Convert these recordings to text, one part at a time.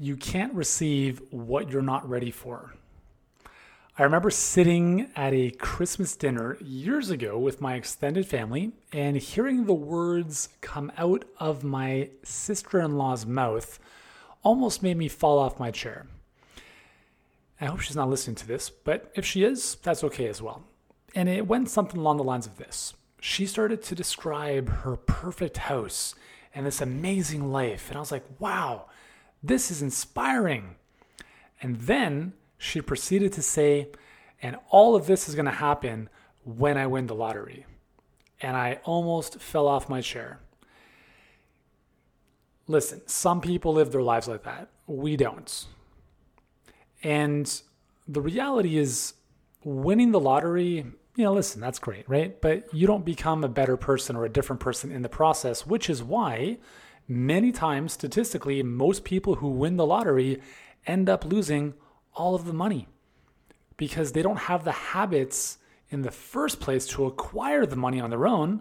you can't receive what you're not ready for. I remember sitting at a Christmas dinner years ago with my extended family and hearing the words come out of my sister in law's mouth almost made me fall off my chair. I hope she's not listening to this, but if she is, that's okay as well. And it went something along the lines of this. She started to describe her perfect house and this amazing life. And I was like, wow, this is inspiring. And then she proceeded to say, and all of this is going to happen when I win the lottery. And I almost fell off my chair. Listen, some people live their lives like that. We don't. And the reality is, winning the lottery, you know, listen, that's great, right? But you don't become a better person or a different person in the process, which is why many times, statistically, most people who win the lottery end up losing all of the money because they don't have the habits in the first place to acquire the money on their own.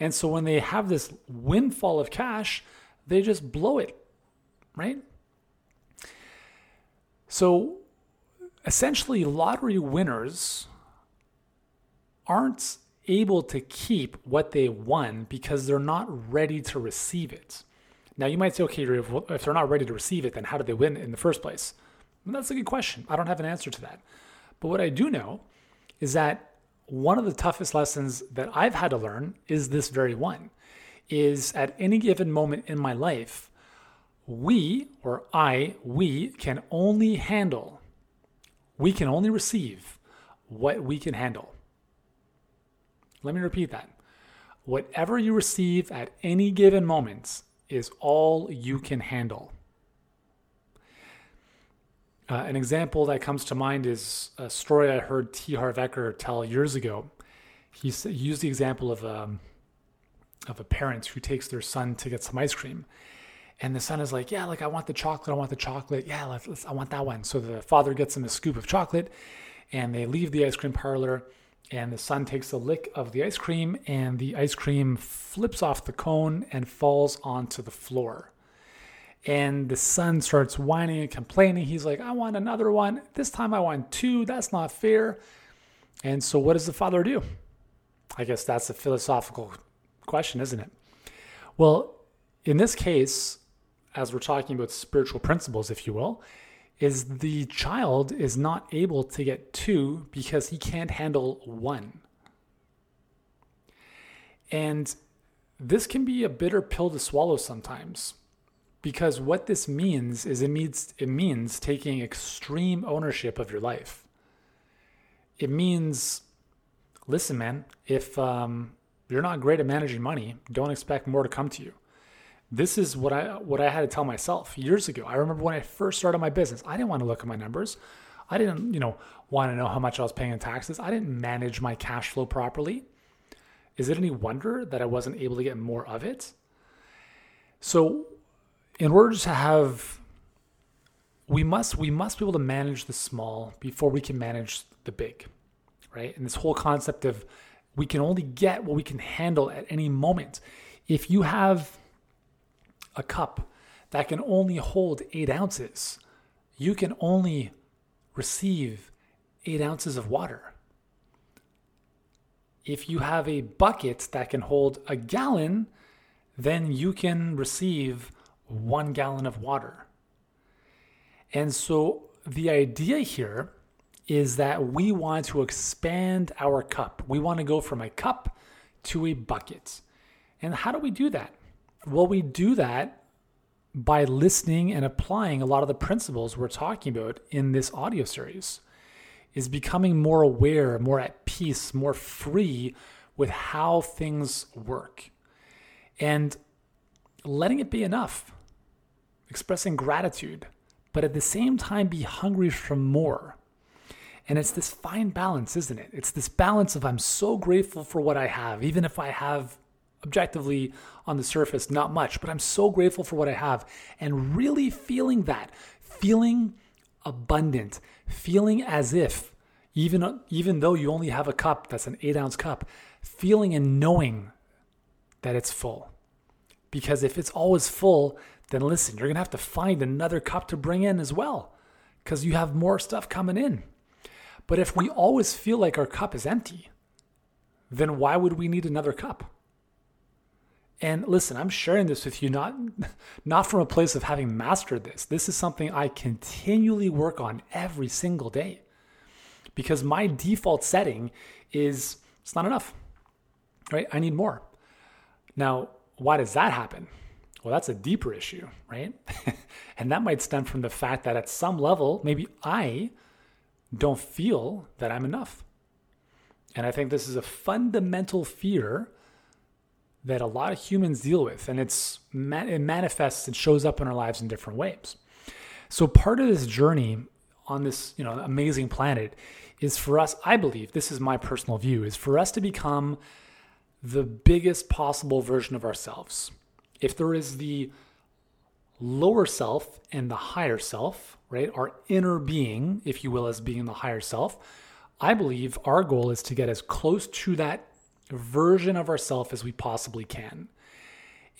And so when they have this windfall of cash, they just blow it, right? So essentially, lottery winners aren't able to keep what they won because they're not ready to receive it. Now, you might say, okay, if they're not ready to receive it, then how did they win in the first place? That's a good question. I don't have an answer to that. But what I do know is that one of the toughest lessons that I've had to learn is this very one is at any given moment in my life, we or I, we can only handle, we can only receive what we can handle. Let me repeat that. Whatever you receive at any given moment is all you can handle. Uh, an example that comes to mind is a story I heard T. Harv Eker tell years ago. He, used the example of a, um, of a parent who takes their son to get some ice cream. And the son is like, Yeah, like I want the chocolate. I want the chocolate. Yeah, let's, let's, I want that one. So the father gets him a scoop of chocolate and they leave the ice cream parlor. And the son takes a lick of the ice cream and the ice cream flips off the cone and falls onto the floor. And the son starts whining and complaining. He's like, I want another one. This time I want two. That's not fair. And so, what does the father do? I guess that's a philosophical question, isn't it? Well, in this case, as we're talking about spiritual principles, if you will, is the child is not able to get two because he can't handle one. And this can be a bitter pill to swallow sometimes because what this means is it means it means taking extreme ownership of your life. It means, listen, man, if um, you're not great at managing money, don't expect more to come to you. This is what I what I had to tell myself years ago. I remember when I first started my business, I didn't want to look at my numbers. I didn't, you know, want to know how much I was paying in taxes. I didn't manage my cash flow properly. Is it any wonder that I wasn't able to get more of it? So in order to have we must we must be able to manage the small before we can manage the big right and this whole concept of we can only get what we can handle at any moment if you have a cup that can only hold eight ounces you can only receive eight ounces of water if you have a bucket that can hold a gallon then you can receive one gallon of water. And so the idea here is that we want to expand our cup. We want to go from a cup to a bucket. And how do we do that? Well, we do that by listening and applying a lot of the principles we're talking about in this audio series. Is becoming more aware, more at peace, more free with how things work. And letting it be enough expressing gratitude, but at the same time be hungry for more. And it's this fine balance, isn't it? It's this balance of I'm so grateful for what I have, even if I have objectively on the surface not much, but I'm so grateful for what I have. And really feeling that, feeling abundant, feeling as if, even, even though you only have a cup that's an eight ounce cup, feeling and knowing that it's full. Because if it's always full, then listen, you're to have to find another cup to bring in as well because you have more stuff coming in. But if we always feel like our cup is empty, then why would we need another cup? And listen, I'm sharing this with you not not from a place of having mastered this. This is something I continually work on every single day. Because my default setting is it's not enough. Right? I need more. Now, why does that happen? Well, that's a deeper issue, right? and that might stem from the fact that at some level, maybe I don't feel that I'm enough. And I think this is a fundamental fear that a lot of humans deal with, and it's it manifests and shows up in our lives in different ways. So part of this journey on this, you know, amazing planet is for us, I believe, this is my personal view, is for us to become the biggest possible version of ourselves. If there is the lower self and the higher self, right? Our inner being, if you will, as being the higher self. I believe our goal is to get as close to that version of ourself as we possibly can.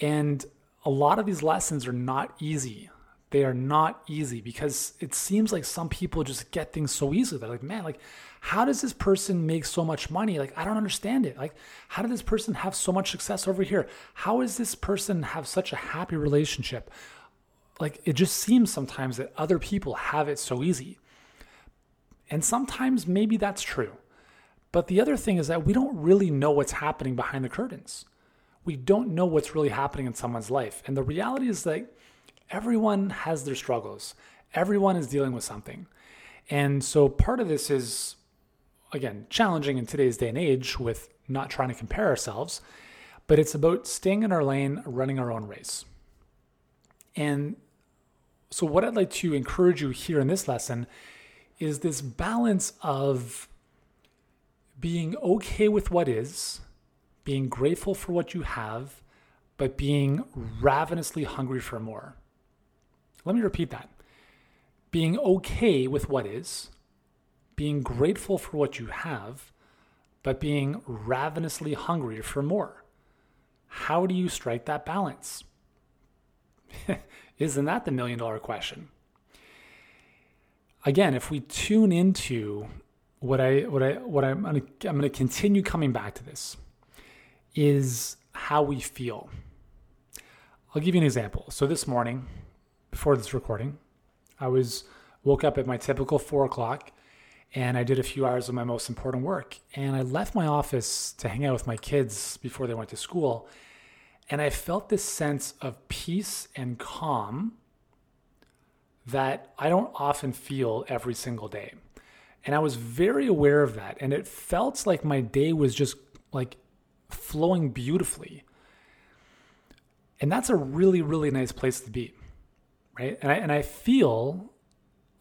And a lot of these lessons are not easy. They are not easy because it seems like some people just get things so easily. They're like, man, like, how does this person make so much money? Like, I don't understand it. Like, how did this person have so much success over here? How does this person have such a happy relationship? like it just seems sometimes that other people have it so easy. And sometimes maybe that's true. But the other thing is that we don't really know what's happening behind the curtains. We don't know what's really happening in someone's life. And the reality is that everyone has their struggles, everyone is dealing with something. And so part of this is, again, challenging in today's day and age with not trying to compare ourselves, but it's about staying in our lane, running our own race. And so, what I'd like to encourage you here in this lesson is this balance of being okay with what is, being grateful for what you have, but being ravenously hungry for more. Let me repeat that. Being okay with what is, being grateful for what you have, but being ravenously hungry for more. How do you strike that balance? Isn't that the million dollar question? Again, if we tune into what I what I what I'm gonna, I'm going to continue coming back to this is how we feel. I'll give you an example. So this morning, before this recording, I was woke up at my typical four o'clock and I did a few hours of my most important work. And I left my office to hang out with my kids before they went to school. And I felt this sense of peace and calm that I don't often feel every single day. And I was very aware of that. And it felt like my day was just like flowing beautifully. And that's a really, really nice place to be. Right. And I, and I feel,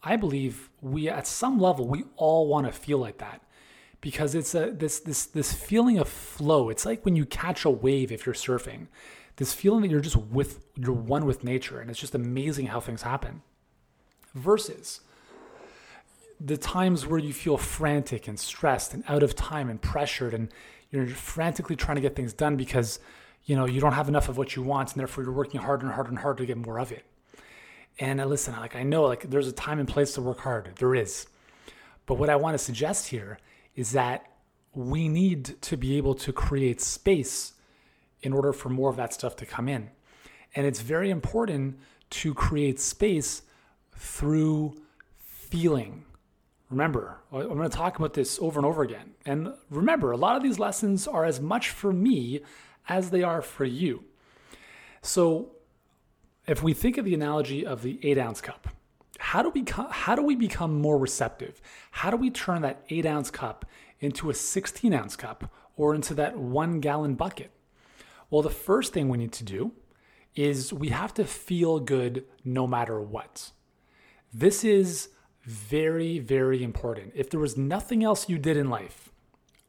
I believe we, at some level, we all want to feel like that because it's a this this this feeling of flow. It's like when you catch a wave if you're surfing. This feeling that you're just with you're one with nature and it's just amazing how things happen. Versus the times where you feel frantic and stressed and out of time and pressured and you're frantically trying to get things done because you know you don't have enough of what you want and therefore you're working harder and harder and harder to get more of it. And uh, listen, like I know like there's a time and place to work hard. There is. But what I want to suggest here is that we need to be able to create space in order for more of that stuff to come in. And it's very important to create space through feeling. Remember, uh, I'm going to talk about this over and over again. And remember, a lot of these lessons are as much for me as they are for you. So, if we think of the analogy of the eight ounce cup, how do we how do we become more receptive? How do we turn that eight ounce cup into a 16 ounce cup or into that one gallon bucket? Well, the first thing we need to do is we have to feel good no matter what. This is very, very important. If there was nothing else you did in life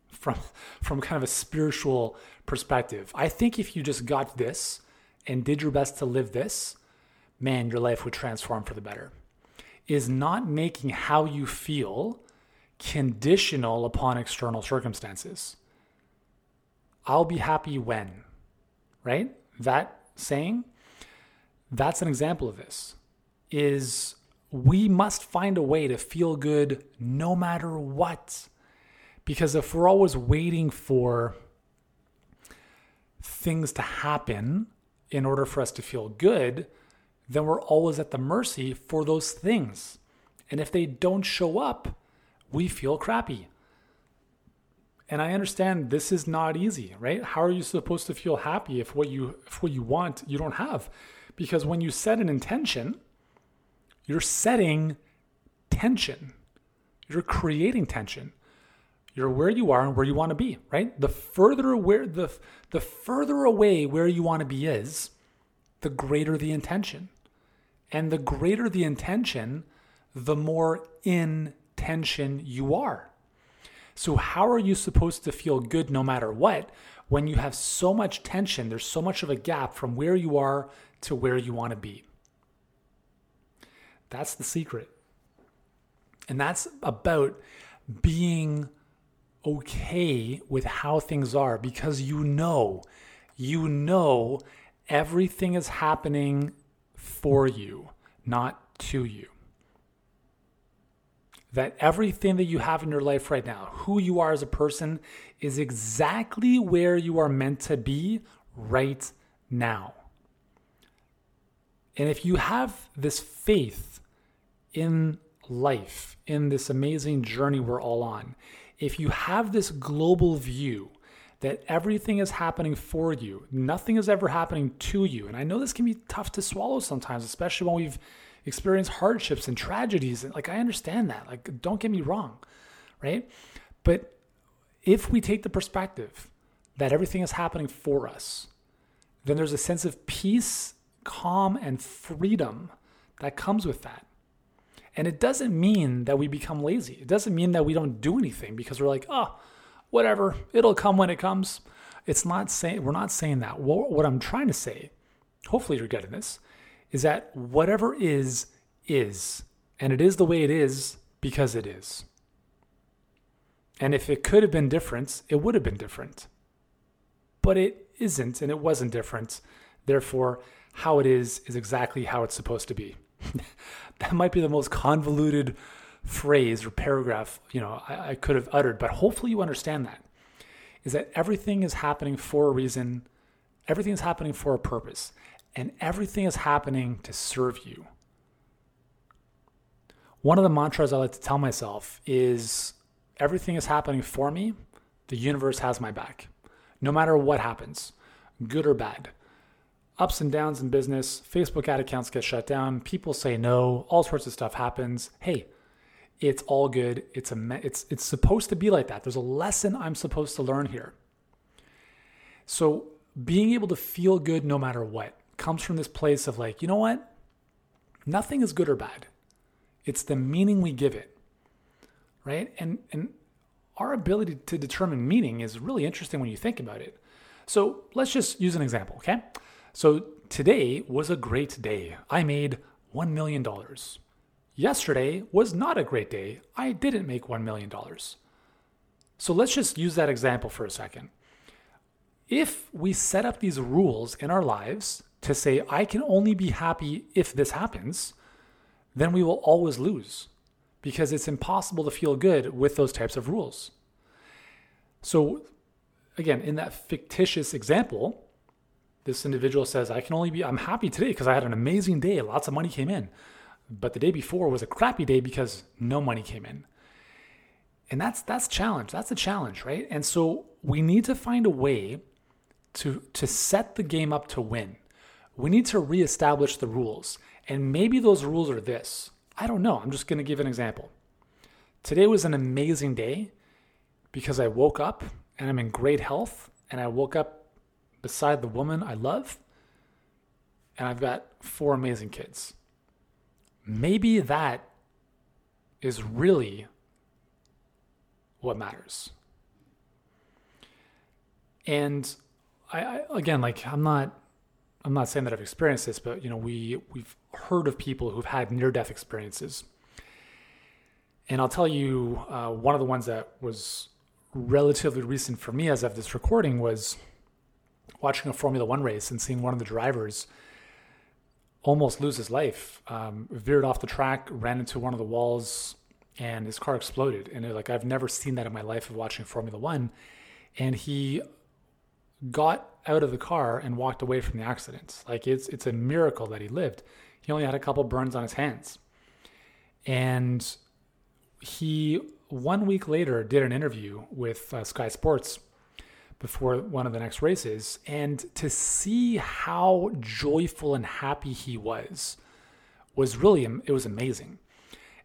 from, from kind of a spiritual perspective, I think if you just got this and did your best to live this, man, your life would transform for the better is not making how you feel conditional upon external circumstances. I'll be happy when, right? That saying, that's an example of this is we must find a way to feel good no matter what. Because if we're always waiting for things to happen in order for us to feel good, then we're always at the mercy for those things. And if they don't show up, we feel crappy. And I understand this is not easy, right? How are you supposed to feel happy if what you if what you want you don't have? Because when you set an intention, you're setting tension. You're creating tension. You're where you are and where you want to be, right? The further where the the further away where you want to be is, the greater the intention. And the greater the intention, the more in tension you are. So, how are you supposed to feel good no matter what when you have so much tension? There's so much of a gap from where you are to where you want to be. That's the secret. And that's about being okay with how things are because you know, you know everything is happening for you, not to you that everything that you have in your life right now, who you are as a person, is exactly where you are meant to be right now. And if you have this faith in life, in this amazing journey we're all on, if you have this global view that everything is happening for you, nothing is ever happening to you. And I know this can be tough to swallow sometimes, especially when we've experienced hardships and tragedies. Like, I understand that. Like, don't get me wrong, right? But if we take the perspective that everything is happening for us, then there's a sense of peace, calm, and freedom that comes with that. And it doesn't mean that we become lazy. It doesn't mean that we don't do anything because we're like, oh, whatever, it'll come when it comes. It's not saying, we're not saying that. What I'm trying to say, hopefully you're getting this, is that whatever is, is. And it is the way it is because it is. And if it could have been different, it would have been different. But it isn't, and it wasn't different. Therefore, how it is is exactly how it's supposed to be. that might be the most convoluted phrase or paragraph you know I, I could have uttered, but hopefully you understand that. Is that everything is happening for a reason, everything is happening for a purpose and everything is happening to serve you. One of the mantras I like to tell myself is everything is happening for me, the universe has my back. No matter what happens, good or bad. Ups and downs in business, Facebook ad accounts get shut down, people say no, all sorts of stuff happens. Hey, it's all good. It's a it's it's supposed to be like that. There's a lesson I'm supposed to learn here. So, being able to feel good no matter what comes from this place of like, you know what? Nothing is good or bad. It's the meaning we give it. Right? And and our ability to determine meaning is really interesting when you think about it. So let's just use an example, okay? So today was a great day. I made $1 million. Yesterday was not a great day. I didn't make $1 million. So let's just use that example for a second. If we set up these rules in our lives to say, I can only be happy if this happens, then we will always lose because it's impossible to feel good with those types of rules. So, again, in that fictitious example, this individual says, I can only be, I'm happy today because I had an amazing day, lots of money came in. But the day before was a crappy day because no money came in. And that's that's challenge. That's a challenge, right? And so we need to find a way to to set the game up to win we need to reestablish the rules. And maybe those rules are this. I don't know. I'm just going to give an example. Today was an amazing day because I woke up and I'm in great health and I woke up beside the woman I love and I've got four amazing kids. Maybe that is really what matters. And I, I again, like, I'm not I'm not saying that I've experienced this, but you know, we we've heard of people who've had near-death experiences, and I'll tell you uh, one of the ones that was relatively recent for me as of this recording was watching a Formula One race and seeing one of the drivers almost lose his life. Um, veered off the track, ran into one of the walls, and his car exploded. And like I've never seen that in my life of watching Formula One. And he got out of the car and walked away from the accident. Like it's it's a miracle that he lived. He only had a couple burns on his hands. And he one week later did an interview with uh, Sky Sports before one of the next races and to see how joyful and happy he was was really it was amazing.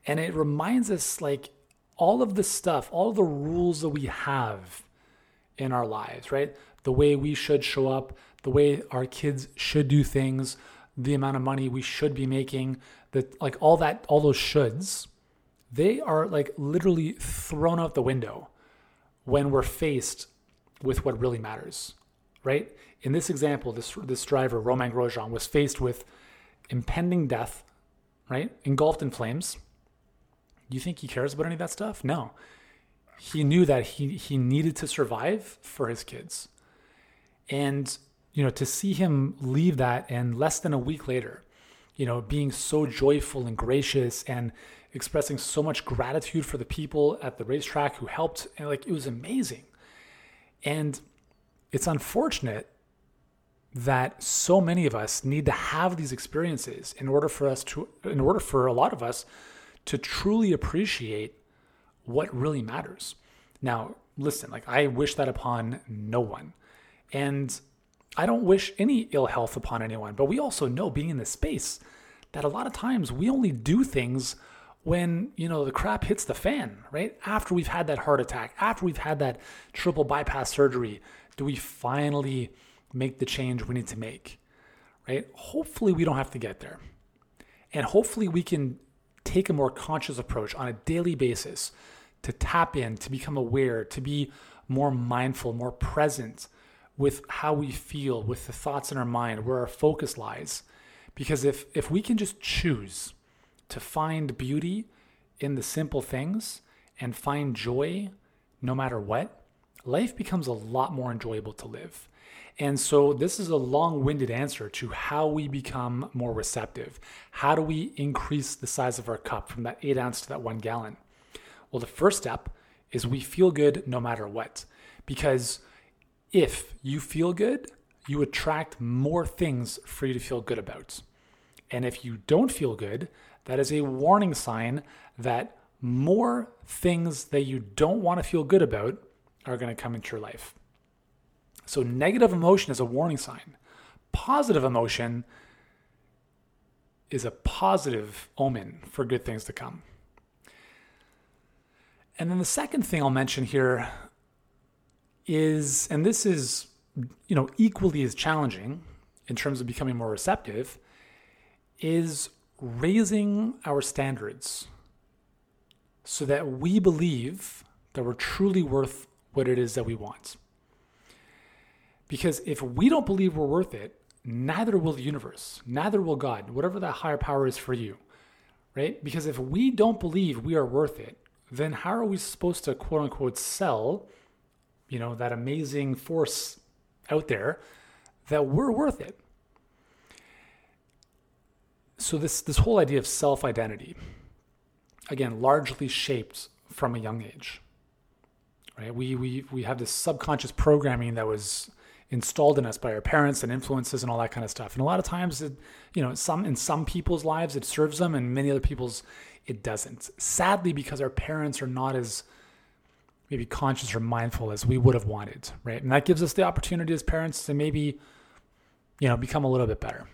And it reminds us like all of the stuff, all the rules that we have in our lives, right? The way we should show up, the way our kids should do things, the amount of money we should be making, that like all that, all those shoulds, they are like literally thrown out the window when we're faced with what really matters, right? In this example, this this driver Romain Grosjean was faced with impending death, right? Engulfed in flames. Do you think he cares about any of that stuff? No. He knew that he he needed to survive for his kids. And you know, to see him leave that and less than a week later, you know, being so joyful and gracious and expressing so much gratitude for the people at the racetrack who helped and like it was amazing. And it's unfortunate that so many of us need to have these experiences in order for us to in order for a lot of us to truly appreciate what really matters. Now, listen, like I wish that upon no one. And I don't wish any ill health upon anyone, but we also know being in this space that a lot of times we only do things when, you know, the crap hits the fan, right? After we've had that heart attack, after we've had that triple bypass surgery, do we finally make the change we need to make? Right? Hopefully we don't have to get there. And hopefully we can take a more conscious approach on a daily basis to tap in, to become aware, to be more mindful, more present with how we feel, with the thoughts in our mind, where our focus lies. Because if, if we can just choose to find beauty in the simple things and find joy no matter what, life becomes a lot more enjoyable to live. And so, this is a long winded answer to how we become more receptive. How do we increase the size of our cup from that eight ounce to that one gallon? Well, the first step is we feel good no matter what. Because if you feel good, you attract more things for you to feel good about. And if you don't feel good, that is a warning sign that more things that you don't want to feel good about are going to come into your life. So, negative emotion is a warning sign. Positive emotion is a positive omen for good things to come. And then the second thing I'll mention here is, and this is, you know, equally as challenging in terms of becoming more receptive, is raising our standards so that we believe that we're truly worth what it is that we want. Because if we don't believe we're worth it, neither will the universe, neither will God, whatever that higher power is for you, right? Because if we don't believe we are worth it, then how are we supposed to quote unquote sell, you know, that amazing force out there that we're worth it? So this this whole idea of self-identity, again, largely shaped from a young age. Right? We we we have this subconscious programming that was installed in us by our parents and influences and all that kind of stuff. And a lot of times, it, you know, some in some people's lives it serves them, and many other people's it doesn't. Sadly, because our parents are not as maybe conscious or mindful as we would have wanted, right? And that gives us the opportunity as parents to maybe, you know, become a little bit better.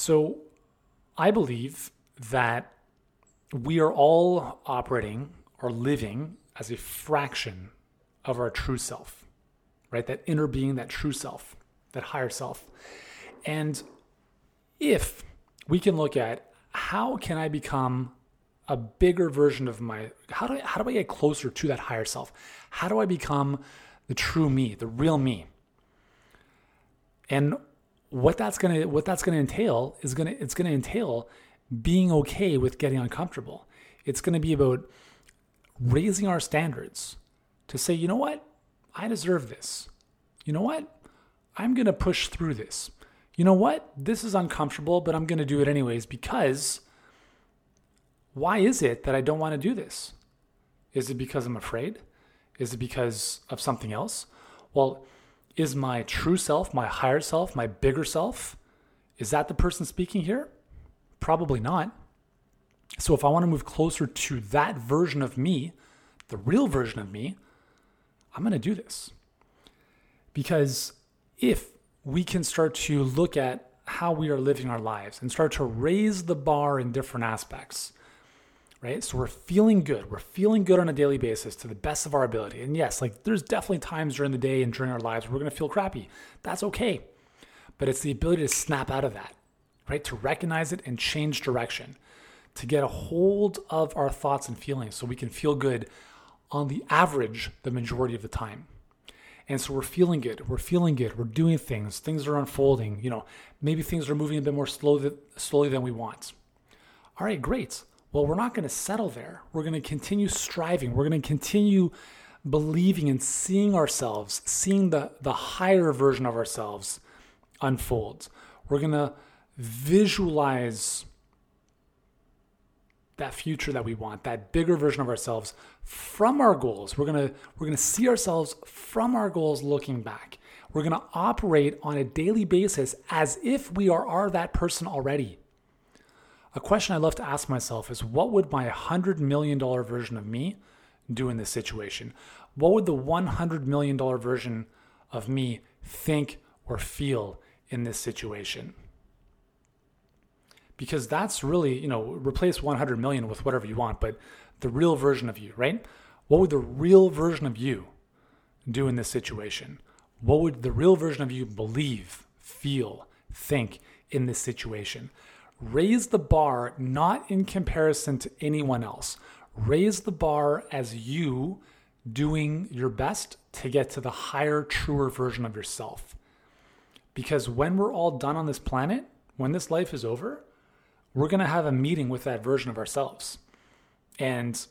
So I believe that we are all operating or living as a fraction of our true self, right? That inner being, that true self, that higher self. And if we can look at how can I become a bigger version of my how do I, how do I get closer to that higher self? How do I become the true me, the real me? And what that's gonna what that's gonna entail is gonna it's gonna entail being okay with getting uncomfortable. It's gonna be about raising our standards to say, you know what, I deserve this. You know what, I'm gonna push through this you know what? This is uncomfortable, but I'm to do it anyways because why is it that I don't want to do this? Is it because I'm afraid? Is it because of something else? Well, is my true self, my higher self, my bigger self, is that the person speaking here? Probably not. So if I want to move closer to that version of me, the real version of me, I'm going to do this. Because if we can start to look at how we are living our lives and start to raise the bar in different aspects, right? So we're feeling good. We're feeling good on a daily basis to the best of our ability. And yes, like there's definitely times during the day and during our lives we're going to feel crappy. That's okay. But it's the ability to snap out of that, right? To recognize it and change direction, to get a hold of our thoughts and feelings so we can feel good on the average the majority of the time. And so we're feeling good. We're feeling good. We're doing things. Things are unfolding. You know, maybe things are moving a bit more slowly, slowly than we want. All right, great. Well, we're not going to settle there. We're going to continue striving. We're going to continue believing and seeing ourselves, seeing the, the higher version of ourselves unfold. We're going to visualize that future that we want, that bigger version of ourselves from our goals. We're going to we're going to see ourselves from our goals looking back. We're going to operate on a daily basis as if we are, are that person already. A question I love to ask myself is what would my $100 million version of me do in this situation? What would the $100 million version of me think or feel in this situation? Because that's really, you know, replace 100 million with whatever you want, but the real version of you, right? What would the real version of you do in this situation? What would the real version of you believe, feel, think in this situation? Raise the bar not in comparison to anyone else. Raise the bar as you doing your best to get to the higher, truer version of yourself. Because when we're all done on this planet, when this life is over, we're going to have a meeting with that version of ourselves. And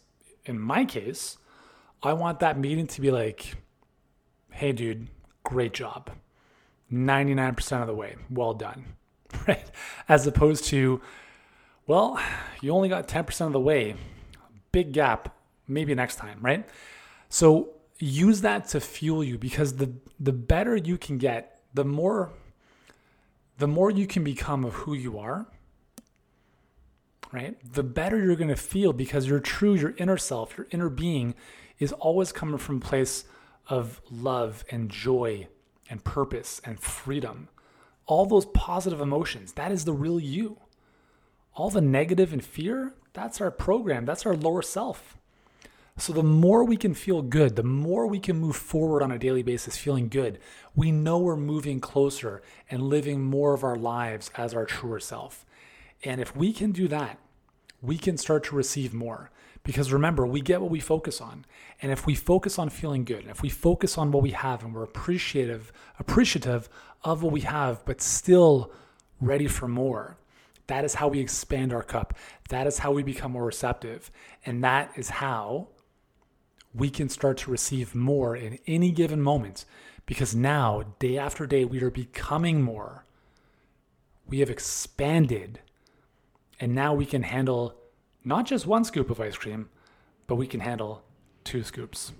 in my case, I want that meeting to be like, hey, dude, great job. 99% of the way. Well done. Right? As opposed to, well, you only got 10% of the way. Big gap, maybe next time, right? So use that to fuel you because the the better you can get, the more the more you can become of who you are, right? The better you're going to feel because your true, your inner self, your inner being is always coming from a place of love and joy and purpose and freedom all those positive emotions. That is the real you. All the negative and fear, that's our program, that's our lower self. So, the more we can feel good, the more we can move forward on a daily basis feeling good, we know we're moving closer and living more of our lives as our truer self. And if we can do that, we can start to receive more. Because remember, we get what we focus on. And if we focus on feeling good, and if we focus on what we have and we're appreciative, appreciative of what we have, but still ready for more, that is how we expand our cup. That is how we become more receptive. And that is how we can start to receive more in any given moment. Because now, day after day, we are becoming more. We have expanded. And now we can handle not just one scoop of ice cream, but we can handle two scoops.